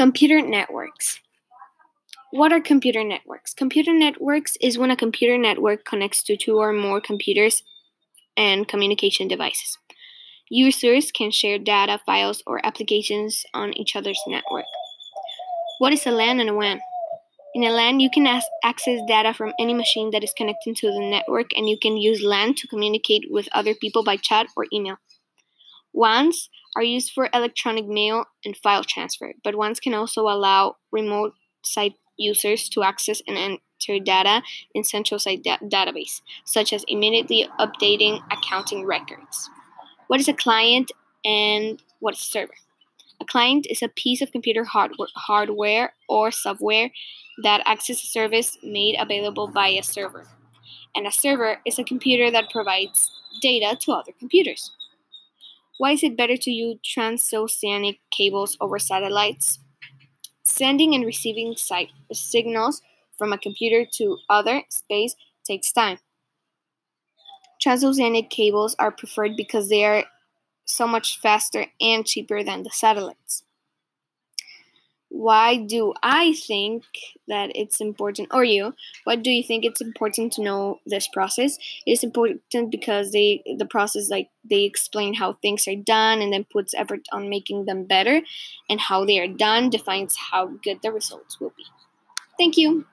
Computer networks. What are computer networks? Computer networks is when a computer network connects to two or more computers and communication devices. Users can share data, files, or applications on each other's network. What is a LAN and a WAN? In a LAN, you can access data from any machine that is connected to the network, and you can use LAN to communicate with other people by chat or email. WANs are used for electronic mail and file transfer, but WANs can also allow remote site users to access and enter data in central site da- database, such as immediately updating accounting records. What is a client and what is a server? A client is a piece of computer hardware, hardware or software that accesses a service made available by a server. And a server is a computer that provides data to other computers. Why is it better to use transoceanic cables over satellites? Sending and receiving signals from a computer to other space takes time. Transoceanic cables are preferred because they are so much faster and cheaper than the satellites why do I think that it's important, or you, what do you think it's important to know this process? It's important because they the process like they explain how things are done and then puts effort on making them better, and how they are done defines how good the results will be. Thank you.